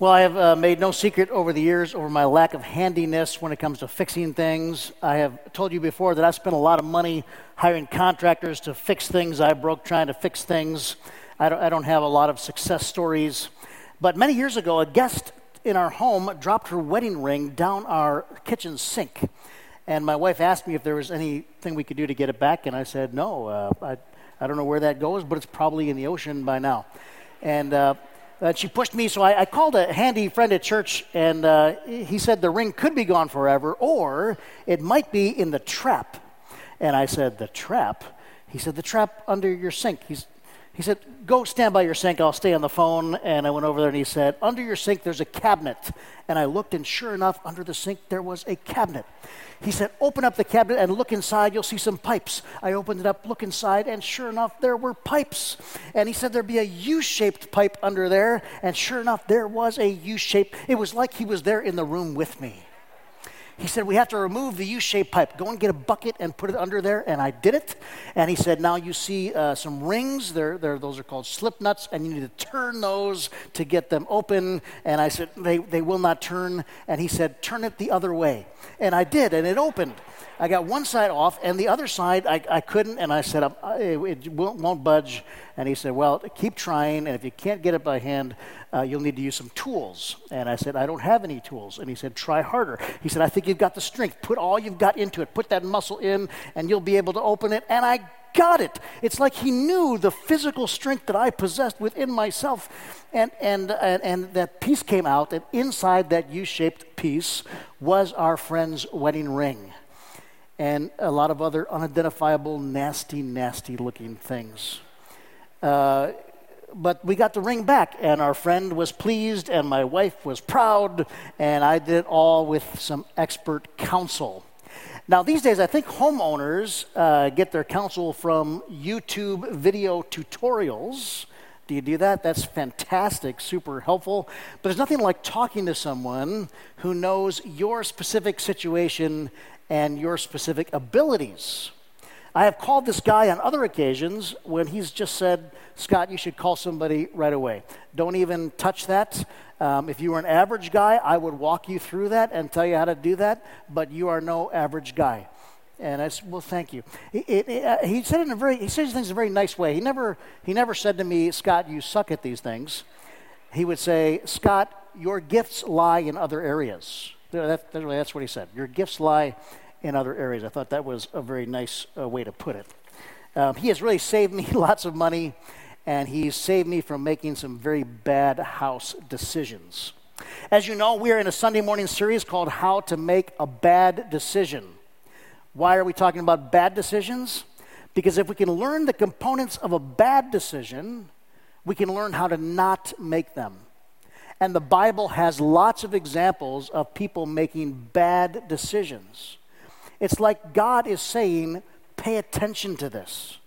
Well, I have uh, made no secret over the years over my lack of handiness when it comes to fixing things. I have told you before that I spent a lot of money hiring contractors to fix things I broke trying to fix things. I don't, I don't have a lot of success stories. But many years ago, a guest in our home dropped her wedding ring down our kitchen sink. And my wife asked me if there was anything we could do to get it back, and I said, no, uh, I, I don't know where that goes, but it's probably in the ocean by now. And uh, uh, she pushed me, so I, I, called a handy friend at church, and uh, he said the ring could be gone forever, or it might be in the trap. And I said, The trap? He said, The trap under your sink. He's, he said, Go stand by your sink, I'll stay on the phone. And I went over there and he said, Under your sink, there's a cabinet. And I looked, and sure enough, under the sink, there was a cabinet. He said, Open up the cabinet and look inside. You'll see some pipes. I opened it up, look inside, and sure enough, there were pipes. And he said there'd be a U shaped pipe under there. And sure enough, there was a U shape. It was like he was there in the room with me. He said, We have to remove the U shaped pipe. Go and get a bucket and put it under there. And I did it. And he said, Now you see uh, some rings. They're, they're, those are called slip nuts. And you need to turn those to get them open. And I said, they, they will not turn. And he said, Turn it the other way. And I did. And it opened. I got one side off, and the other side I, I couldn't, and I said, it, won't, won't, budge. And he said, Well, keep trying, and if you can't get it by hand, uh, you'll need to use some tools. And I said, I don't have any tools. And he said, Try harder. He said, I think you've got the strength. Put all you've got into it, put that muscle in, and you'll be able to open it. And I got it. It's like he knew the physical strength that I possessed within myself. And, and, and, and that piece came out, and inside that U shaped piece was our friend's wedding ring and a lot of other unidentifiable, nasty, nasty looking things. Uh, but we got the ring back, and our friend was pleased, and my wife was proud, and I did it all with some expert counsel. Now, these days, I think homeowners uh, get their counsel from YouTube video tutorials. Do you do that? That's fantastic, super helpful. But there's nothing like talking to someone who knows your specific situation and your specific abilities. I have called this guy on other occasions when he's just said, Scott, you should call somebody right away. Don't even touch that. Um, if you were an average guy, I would walk you through that and tell you how to do that, but you are no average guy. And I said, well, thank you. He, he, uh, he said it in a very, he says things in a very nice way. He never, he never said to me, Scott, you suck at these things. He would say, Scott, your gifts lie in other areas. That, that's what he said. Your gifts lie in other areas. I thought that was a very nice uh, way to put it. Um, he has really saved me lots of money, and he's saved me from making some very bad house decisions. As you know, we are in a Sunday morning series called How to Make a Bad Decision. Why are we talking about bad decisions? Because if we can learn the components of a bad decision, we can learn how to not make them. And the Bible has lots of examples of people making bad decisions. It's like God is saying, pay attention to this.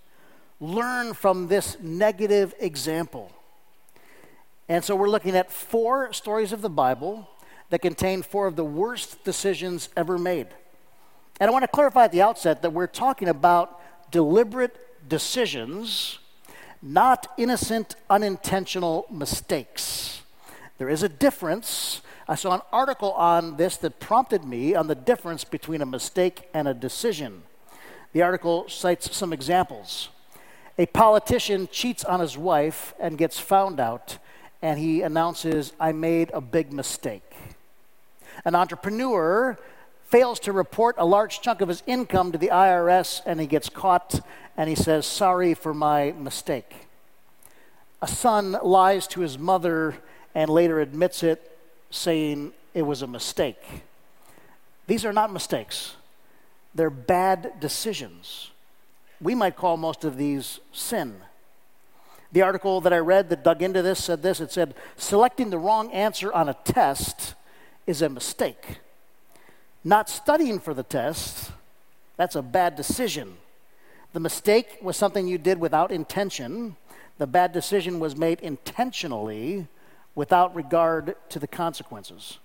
Learn from this negative example. And so we're looking at four stories of the Bible that contain four of the worst decisions ever made. And I want to clarify at the outset that we're talking about deliberate decisions, not innocent, unintentional mistakes. There is a difference I saw an article on this that prompted me on the difference between a mistake and a decision. The article cites some examples. A politician cheats on his wife and gets found out, and he announces, I made a big mistake. An entrepreneur fails to report a large chunk of his income to the IRS, and he gets caught, and he says, Sorry for my mistake. A son lies to his mother and later admits it saying it was a mistake. These are not mistakes, they're bad decisions. We might call most of these sin. The article that I read that dug into this said this it said, selecting the wrong answer on a test is a mistake. Not studying for the test, that's a bad decision. The mistake was something you did without intention. The bad decision was made intentionally without regard to the consequences.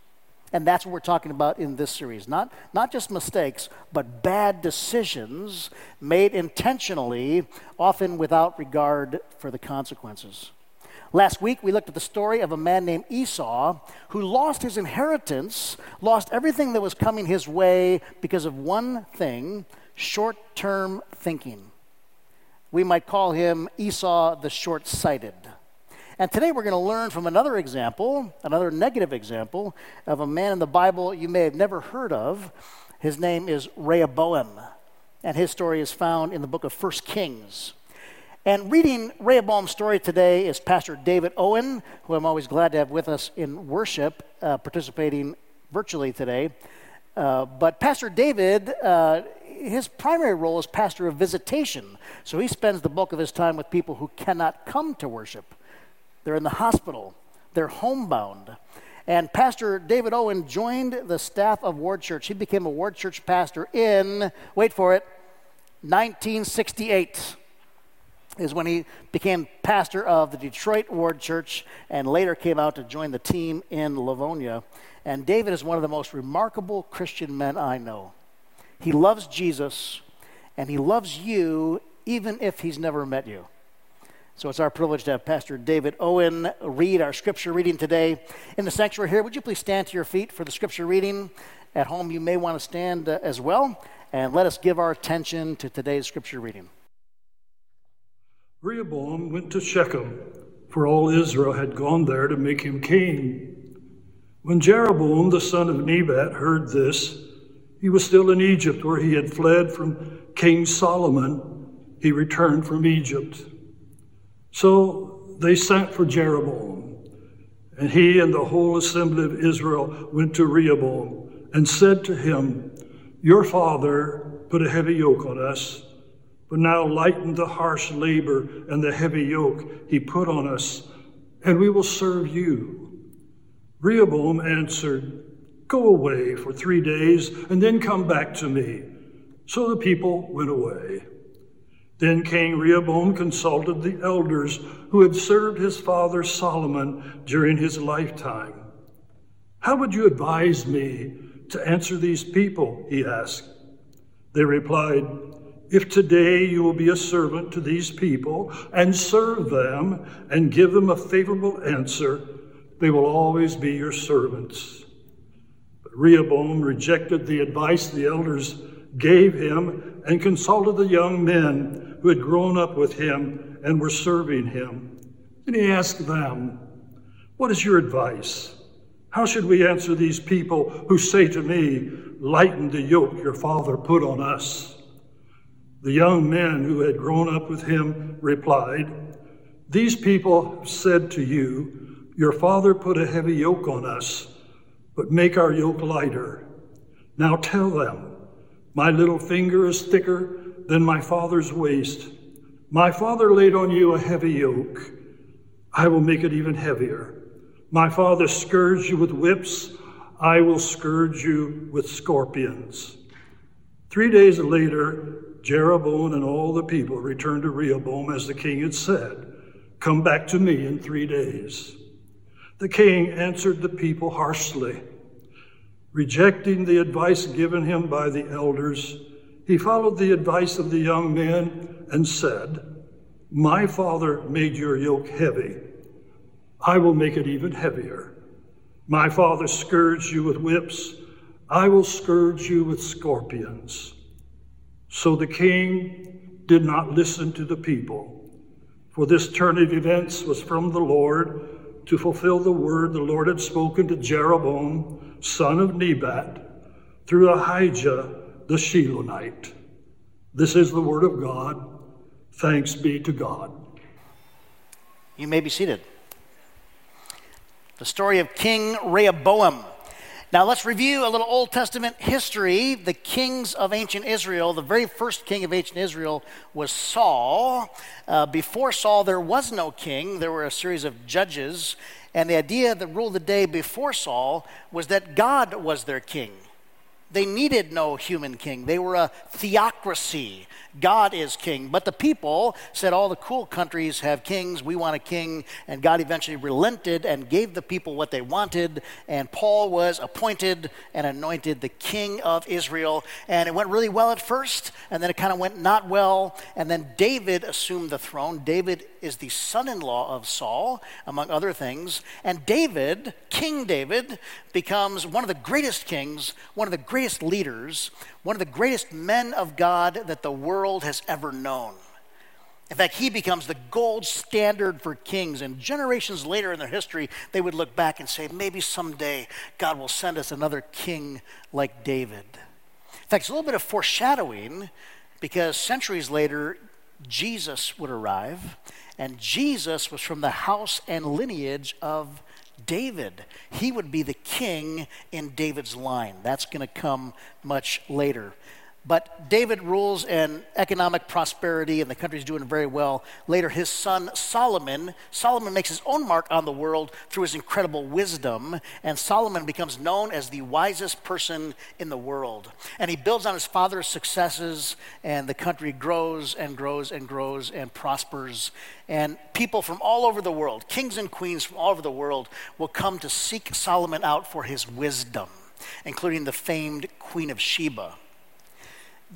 And that's what we're talking about in this series. Not, not just mistakes, but bad decisions made intentionally, often without regard for the consequences. Last week, we looked at the story of a man named Esau who lost his inheritance, lost everything that was coming his way because of one thing short term thinking. We might call him Esau the short sighted. And today we're going to learn from another example, another negative example, of a man in the Bible you may have never heard of. His name is Rehoboam, and his story is found in the book of First Kings. And reading Rehoboam's story today is Pastor David Owen, who I'm always glad to have with us in worship, uh, participating virtually today. Uh, but Pastor David, uh, his primary role is pastor of visitation. So he spends the bulk of his time with people who cannot come to worship. They're in the hospital, they're homebound. And Pastor David Owen joined the staff of Ward Church. He became a Ward Church pastor in, wait for it, 1968 is when he became pastor of the Detroit Ward Church and later came out to join the team in Livonia. And David is one of the most remarkable Christian men I know. He loves Jesus and he loves you even if he's never met you. So it's our privilege to have Pastor David Owen read our scripture reading today. In the sanctuary here, would you please stand to your feet for the scripture reading? At home, you may want to stand uh, as well. And let us give our attention to today's scripture reading. Rehoboam went to Shechem, for all Israel had gone there to make him king. When Jeroboam the son of Nebat heard this, he was still in Egypt, where he had fled from King Solomon. He returned from Egypt. So they sent for Jeroboam, and he and the whole assembly of Israel went to Rehoboam and said to him, Your father put a heavy yoke on us, but now lighten the harsh labor and the heavy yoke he put on us, and we will serve you. Rehoboam answered, Go away for three days, and then come back to me. So the people went away. Then King Rehoboam consulted the elders who had served his father Solomon during his lifetime. How would you advise me to answer these people? He asked. They replied, If today you will be a servant to these people and serve them and give them a favorable answer, they will always be your servants. But Rehoboam rejected the advice the elders gave him and consulted the young men who had grown up with him and were serving him. And he asked them, What is your advice? How should we answer these people who say to me, Lighten the yoke your father put on us? The young men who had grown up with him replied, These people said to you, Your father put a heavy yoke on us, but make our yoke lighter. Now tell them, My little finger is thicker than my father's waist. My father laid on you a heavy yoke. I will make it even heavier. My father scourged you with whips. I will scourge you with scorpions. Three days later, Jeroboam and all the people returned to Rehoboam as the king had said, Come back to me in three days. The king answered the people harshly, rejecting the advice given him by the elders he followed the advice of the young men and said, My father made your yoke heavy. I will make it even heavier. My father scourged you with whips. I will scourge you with scorpions. So the king did not listen to the people, for this turn of events was from the Lord to fulfill the word the Lord had spoken to Jeroboam, son of Nebat, through Ahijah the Shilonite. This is the word of God. Thanks be to God. You may be seated. The story of King Rehoboam. Now let's review a little Old Testament history. The kings of ancient Israel, the very first king of ancient Israel was Saul. Uh, before Saul, there was no king, there were a series of judges. And the idea that ruled the day before Saul was that God was their king. They needed no human king. They were a theocracy. God is king. But the people said, All the cool countries have kings. We want a king. And God eventually relented and gave the people what they wanted. And Paul was appointed and anointed the king of Israel. And it went really well at first. And then it kind of went not well. And then David assumed the throne. David is the son in law of Saul, among other things. And David, King David, becomes one of the greatest kings, one of the greatest leaders, one of the greatest men of God that the world has ever known. In fact, he becomes the gold standard for kings. And generations later in their history, they would look back and say, maybe someday God will send us another king like David. In fact, it's a little bit of foreshadowing because centuries later, Jesus would arrive, and Jesus was from the house and lineage of David. He would be the king in David's line. That's going to come much later. But David rules in economic prosperity, and the country's doing very well. Later, his son Solomon, Solomon makes his own mark on the world through his incredible wisdom, and Solomon becomes known as the wisest person in the world. And he builds on his father's successes, and the country grows and grows and grows and prospers. And people from all over the world, kings and queens from all over the world, will come to seek Solomon out for his wisdom, including the famed Queen of Sheba.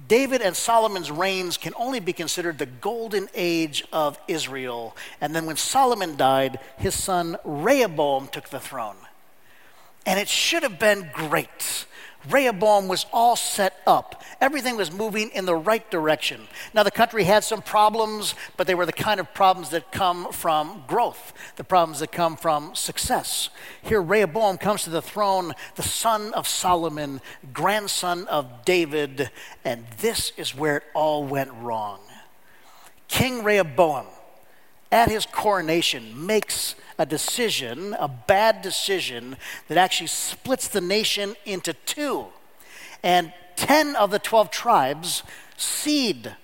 David and Solomon's reigns can only be considered the golden age of Israel. And then when Solomon died, his son Rehoboam took the throne. And it should have been great. Rehoboam was all set up. Everything was moving in the right direction. Now, the country had some problems, but they were the kind of problems that come from growth, the problems that come from success. Here, Rehoboam comes to the throne, the son of Solomon, grandson of David, and this is where it all went wrong. King Rehoboam, at his coronation, makes a decision, a bad decision, that actually splits the nation into two. And 10 of the 12 tribes cede,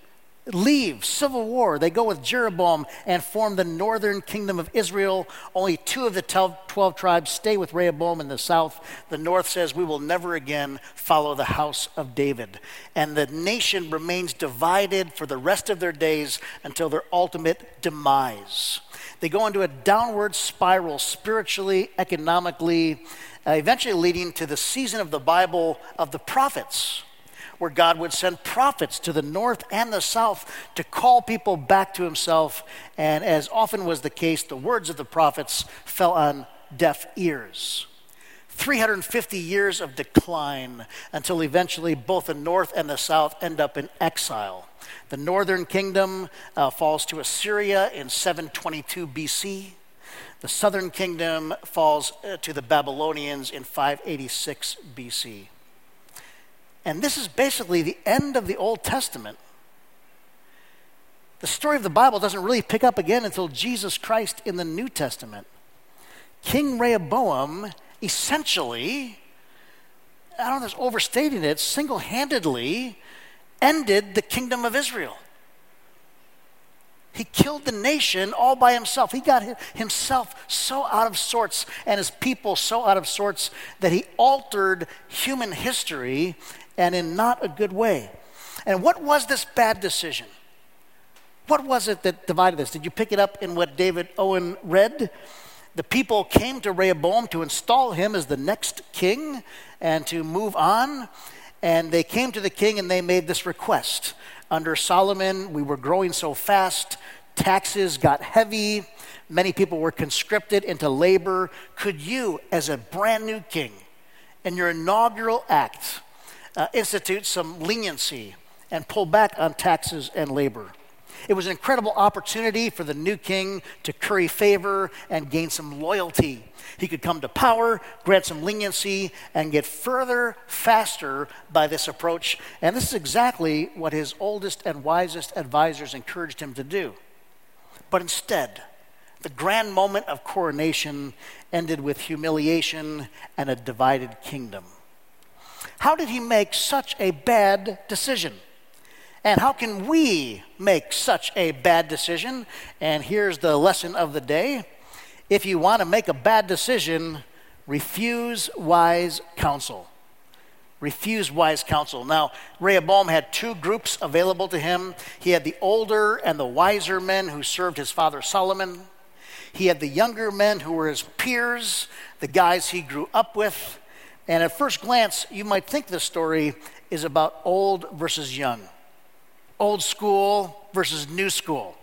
leave, civil war. They go with Jeroboam and form the northern kingdom of Israel. Only two of the 12 tribes stay with Rehoboam in the south. The north says, We will never again follow the house of David. And the nation remains divided for the rest of their days until their ultimate demise. They go into a downward spiral spiritually, economically, uh, eventually leading to the season of the Bible of the prophets, where God would send prophets to the north and the south to call people back to himself. And as often was the case, the words of the prophets fell on deaf ears. 350 years of decline until eventually both the north and the south end up in exile. The northern kingdom uh, falls to Assyria in 722 BC. The southern kingdom falls uh, to the Babylonians in 586 BC. And this is basically the end of the Old Testament. The story of the Bible doesn't really pick up again until Jesus Christ in the New Testament. King Rehoboam essentially, I don't know if it's overstating it, single handedly ended the kingdom of Israel. He killed the nation all by himself. He got himself so out of sorts and his people so out of sorts that he altered human history and in not a good way. And what was this bad decision? What was it that divided this? Did you pick it up in what David Owen read? The people came to Rehoboam to install him as the next king and to move on. And they came to the king and they made this request. Under Solomon, we were growing so fast, taxes got heavy, many people were conscripted into labor. Could you, as a brand new king, in your inaugural act, uh, institute some leniency and pull back on taxes and labor? It was an incredible opportunity for the new king to curry favor and gain some loyalty. He could come to power, grant some leniency, and get further faster by this approach. And this is exactly what his oldest and wisest advisors encouraged him to do. But instead, the grand moment of coronation ended with humiliation and a divided kingdom. How did he make such a bad decision? And how can we make such a bad decision? And here's the lesson of the day if you want to make a bad decision, refuse wise counsel. Refuse wise counsel. Now, Rehoboam had two groups available to him. He had the older and the wiser men who served his father Solomon. He had the younger men who were his peers, the guys he grew up with. And at first glance, you might think this story is about old versus young old school versus new school,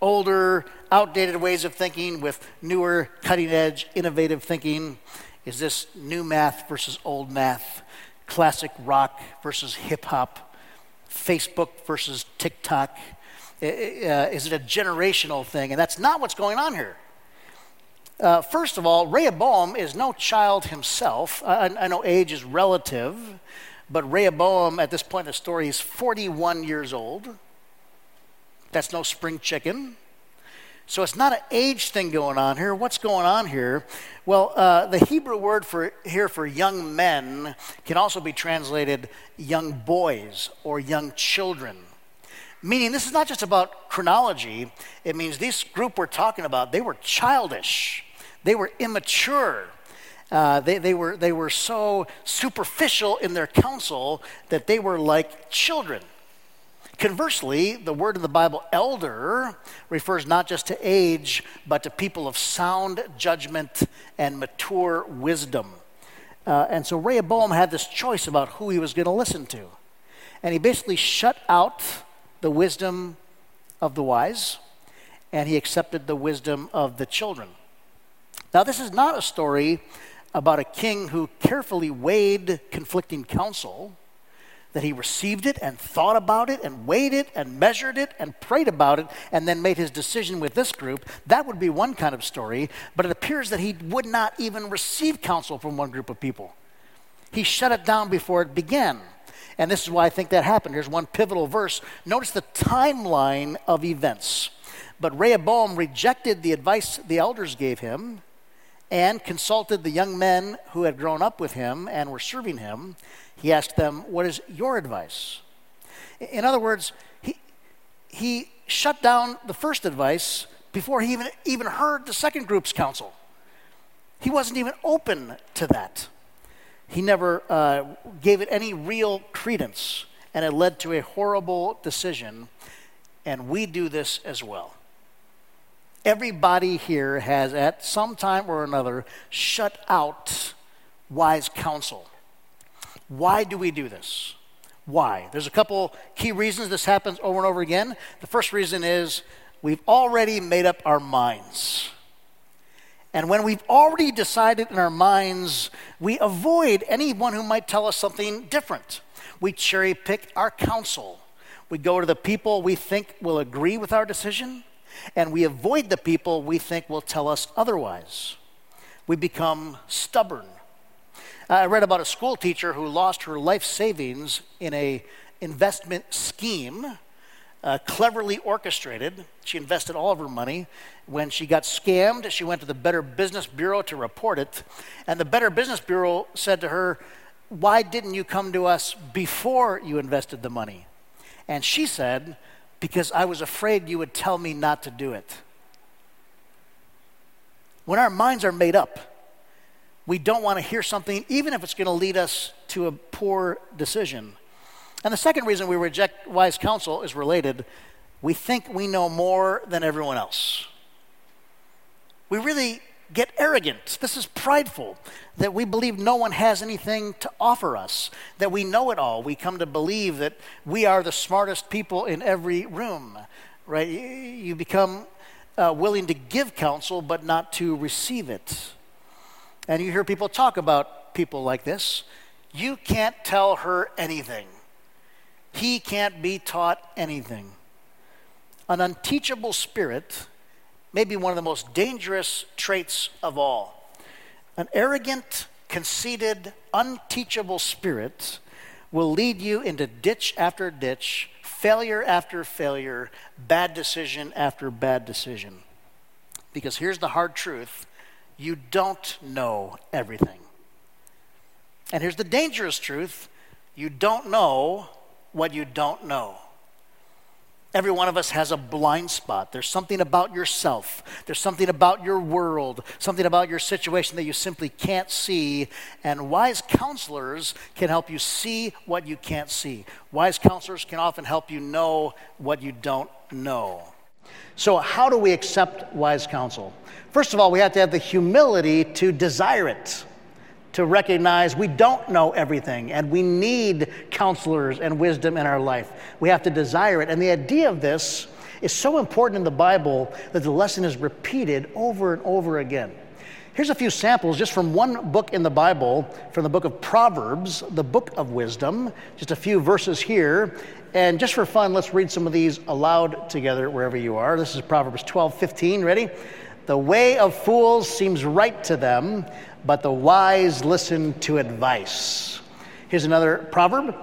older, outdated ways of thinking with newer, cutting edge, innovative thinking? Is this new math versus old math? Classic rock versus hip hop? Facebook versus TikTok? Uh, is it a generational thing? And that's not what's going on here. Uh, first of all, Rehoboam is no child himself. I, I, know age is relative, but Rehoboam at this point in the story is 41 years old. That's no spring chicken. So it's not an age thing going on here. What's going on here? Well, uh, the Hebrew word for here for young men can also be translated young boys or young children. Meaning, this is not just about chronology. It means this group we're talking about, they were childish, they were immature. Uh, they, they, were, they were so superficial in their counsel that they were like children. Conversely, the word in the Bible, elder, refers not just to age, but to people of sound judgment and mature wisdom. Uh, and so Rehoboam had this choice about who he was going to listen to. And he basically shut out the wisdom of the wise, and he accepted the wisdom of the children. Now, this is not a story about a king who carefully weighed conflicting counsel, that he received it and thought about it and weighed it and measured it and prayed about it and then made his decision with this group. That would be one kind of story, but it appears that he would not even receive counsel from one group of people. He shut it down before it began. And this is why I think that happened. Here's one pivotal verse. Notice the timeline of events. But Rehoboam rejected the advice the elders gave him and consulted the young men who had grown up with him and were serving him. He asked them, What is your advice? In other words, he, he shut down the first advice before he even, even heard the second group's counsel. He wasn't even open to that. He never uh, gave it any real credence, and it led to a horrible decision. And we do this as well. Everybody here has, at some time or another, shut out wise counsel. Why do we do this? Why? There's a couple key reasons this happens over and over again. The first reason is we've already made up our minds. And when we've already decided in our minds, we avoid anyone who might tell us something different. We cherry pick our counsel. We go to the people we think will agree with our decision, and we avoid the people we think will tell us otherwise. We become stubborn. I read about a school teacher who lost her life savings in a investment scheme uh, cleverly orchestrated. She invested all of her money. When she got scammed, she went to the Better Business Bureau to report it. And the Better Business Bureau said to her, Why didn't you come to us before you invested the money? And she said, Because I was afraid you would tell me not to do it. When our minds are made up, we don't want to hear something, even if it's going to lead us to a poor decision. And the second reason we reject wise counsel is related. We think we know more than everyone else. We really get arrogant. This is prideful that we believe no one has anything to offer us, that we know it all. We come to believe that we are the smartest people in every room, right? You become uh, willing to give counsel, but not to receive it. And you hear people talk about people like this. You can't tell her anything. He can't be taught anything. An unteachable spirit may be one of the most dangerous traits of all. An arrogant, conceited, unteachable spirit will lead you into ditch after ditch, failure after failure, bad decision after bad decision. Because here's the hard truth you don't know everything. And here's the dangerous truth you don't know what you don't know. Every one of us has a blind spot. There's something about yourself, there's something about your world, something about your situation that you simply can't see. And wise counselors can help you see what you can't see. Wise counselors can often help you know what you don't know. So, how do we accept wise counsel? First of all, we have to have the humility to desire it to recognize we don't know everything and we need counselors and wisdom in our life. We have to desire it. And the idea of this is so important in the Bible that the lesson is repeated over and over again. Here's a few samples just from one book in the Bible, from the book of Proverbs, the book of wisdom. Just a few verses here. And just for fun, let's read some of these aloud together wherever you are. This is Proverbs 12 15. Ready? The way of fools seems right to them, but the wise listen to advice. Here's another proverb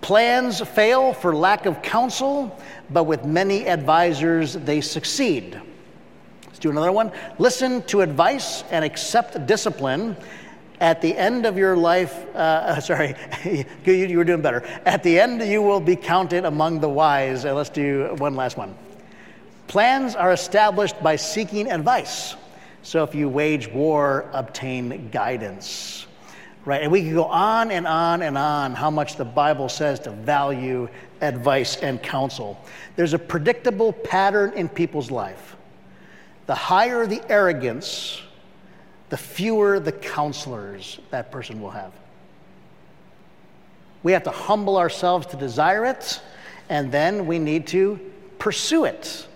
Plans fail for lack of counsel, but with many advisors they succeed. Let's do another one. Listen to advice and accept discipline. At the end of your life, uh, sorry, you, you were doing better. At the end, you will be counted among the wise. Uh, let's do one last one. Plans are established by seeking advice. So if you wage war, obtain guidance. Right? And we can go on and on and on how much the Bible says to value advice and counsel. There's a predictable pattern in people's life the higher the arrogance, the fewer the counselors that person will have. We have to humble ourselves to desire it, and then we need to pursue it.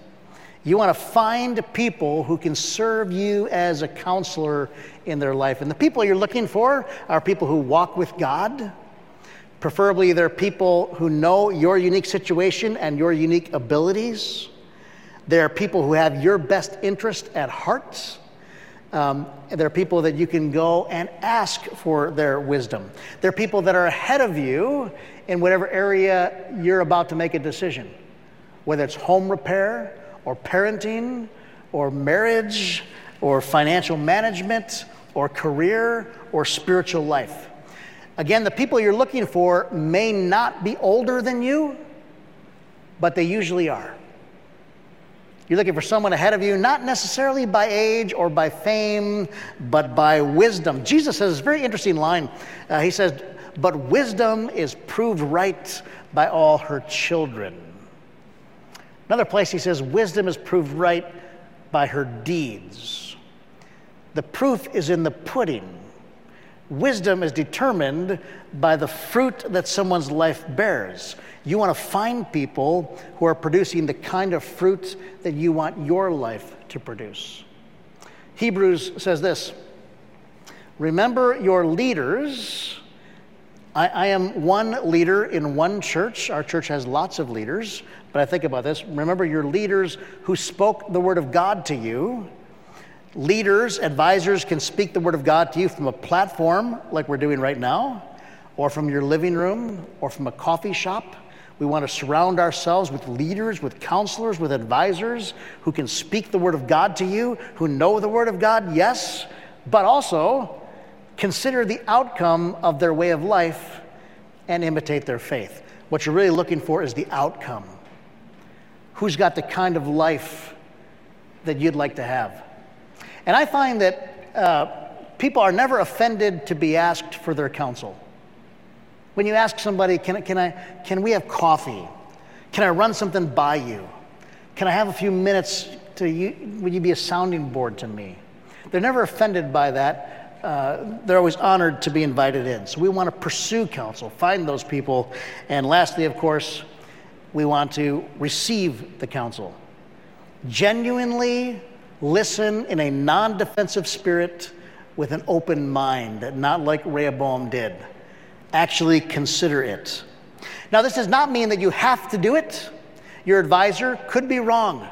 You want to find people who can serve you as a counselor in their life. And the people you're looking for are people who walk with God. Preferably, they're people who know your unique situation and your unique abilities. They're people who have your best interest at heart. Um, there are people that you can go and ask for their wisdom. There are people that are ahead of you in whatever area you're about to make a decision, whether it's home repair or parenting or marriage or financial management or career or spiritual life. Again, the people you're looking for may not be older than you, but they usually are. You're looking for someone ahead of you, not necessarily by age or by fame, but by wisdom. Jesus says a very interesting line. Uh, he says, But wisdom is proved right by all her children. Another place he says, Wisdom is proved right by her deeds. The proof is in the pudding. Wisdom is determined by the fruit that someone's life bears. You want to find people who are producing the kind of fruit that you want your life to produce. Hebrews says this Remember your leaders. I, I, am one leader in one church. Our church has lots of leaders, but I think about this. Remember your leaders who spoke the word of God to you. Leaders, advisors can speak the word of God to you from a platform like we're doing right now, or from your living room, or from a coffee shop we want to surround ourselves with leaders, with counselors, with advisors who can speak the Word of God to you, who know the Word of God, yes, but also consider the outcome of their way of life and imitate their faith. What you're really looking for is the outcome. Who's got the kind of life that you'd like to have? And I find that uh, people are never offended to be asked for their counsel. When you ask somebody, can, can, I, can we have coffee? Can I run something by you? Can I have a few minutes to you? Would you be a sounding board to me? They're never offended by that. Uh, they're always honored to be invited in. So we want to pursue counsel, find those people. And lastly, of course, we want to receive the counsel. Genuinely listen in a non defensive spirit with an open mind, not like Rehoboam did actually consider it. Now, this does not mean that you have to do it. Your advisor could be wrong.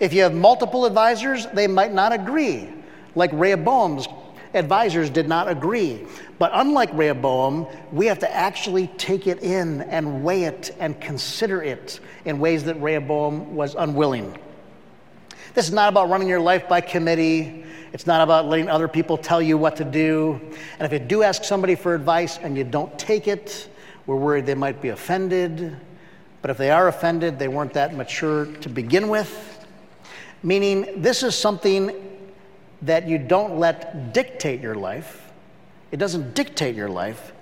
If you have multiple advisors, they might not agree, like Rehoboam's advisors did not agree. But unlike Rehoboam, we have to actually take it in and weigh it and consider it in ways that Rehoboam was unwilling. This is not about running your life by committee. It's not about letting other people tell you what to do. And if you do ask somebody for advice and you don't take it, we're worried they might be offended. But if they are offended, they weren't that mature to begin with. Meaning, this is something that you don't let dictate your life. It doesn't dictate your life,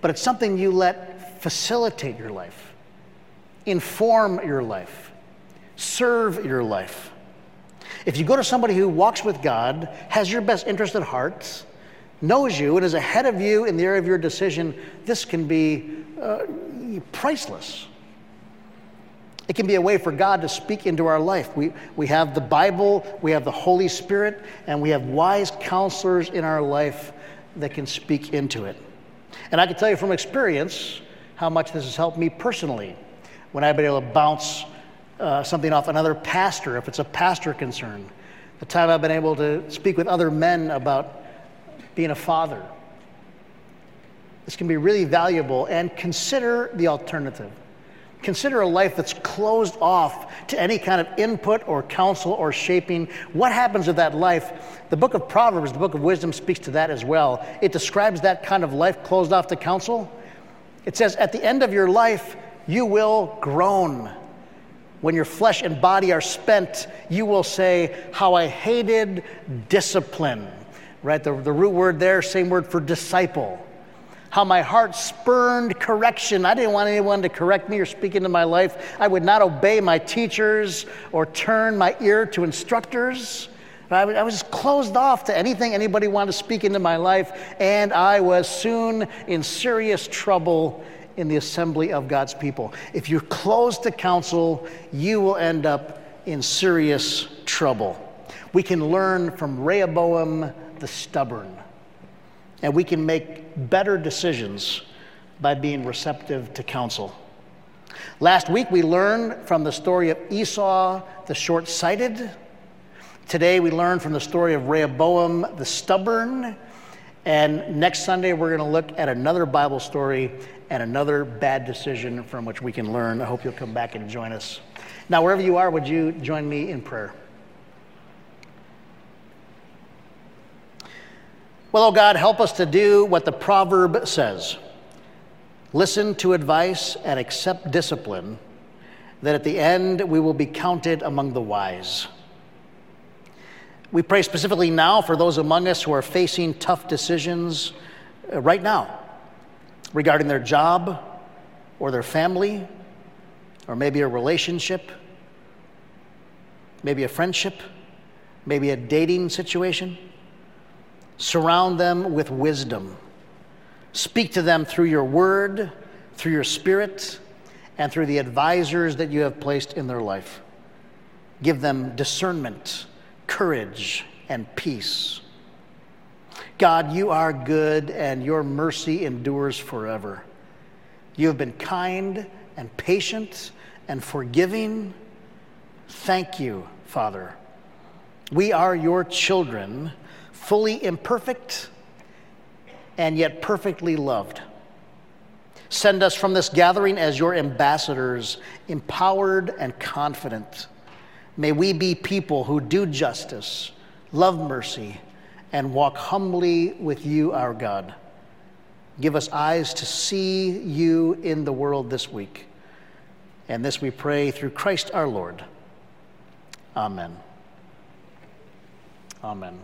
but it's something you let facilitate your life, inform your life, serve your life. If you go to somebody who walks with God, has your best interest at heart, knows you, and is ahead of you in the area of your decision, this can be uh, priceless. It can be a way for God to speak into our life. We, we have the Bible, we have the Holy Spirit, and we have wise counselors in our life that can speak into it. And I can tell you from experience how much this has helped me personally when I've been able to bounce uh, something off another pastor, if it's a pastor concern. The time I've been able to speak with other men about being a father. This can be really valuable, and consider the alternative. Consider a life that's closed off to any kind of input or counsel or shaping. What happens with that life? The book of Proverbs, the book of wisdom, speaks to that as well. It describes that kind of life closed off to counsel. It says, At the end of your life, you will groan. When your flesh and body are spent, you will say, How I hated discipline. Right? The, the root word there, same word for disciple how my heart spurned correction. I didn't want anyone to correct me or speak into my life. I would not obey my teachers or turn my ear to instructors. I was closed off to anything anybody wanted to speak into my life, and I was soon in serious trouble in the assembly of God's people. If you're closed to counsel, you will end up in serious trouble. We can learn from Rehoboam the stubborn. And we can make better decisions by being receptive to counsel. Last week, we learned from the story of Esau, the short sighted. Today, we learned from the story of Rehoboam, the stubborn. And next Sunday, we're going to look at another Bible story and another bad decision from which we can learn. I hope you'll come back and join us. Now, wherever you are, would you join me in prayer? Well, oh God, help us to do what the proverb says listen to advice and accept discipline, that at the end we will be counted among the wise. We pray specifically now for those among us who are facing tough decisions uh, right now regarding their job or their family or maybe a relationship, maybe a friendship, maybe a dating situation. Surround them with wisdom. Speak to them through your word, through your spirit, and through the advisors that you have placed in their life. Give them discernment, courage, and peace. God, you are good and your mercy endures forever. You have been kind and patient and forgiving. Thank you, Father. We are your children fully imperfect and yet perfectly loved. Send us from this gathering as your ambassadors, empowered and confident. May we be people who do justice, love mercy, and walk humbly with you, our God. Give us eyes to see you in the world this week. And this we pray through Christ our Lord. Amen. Amen.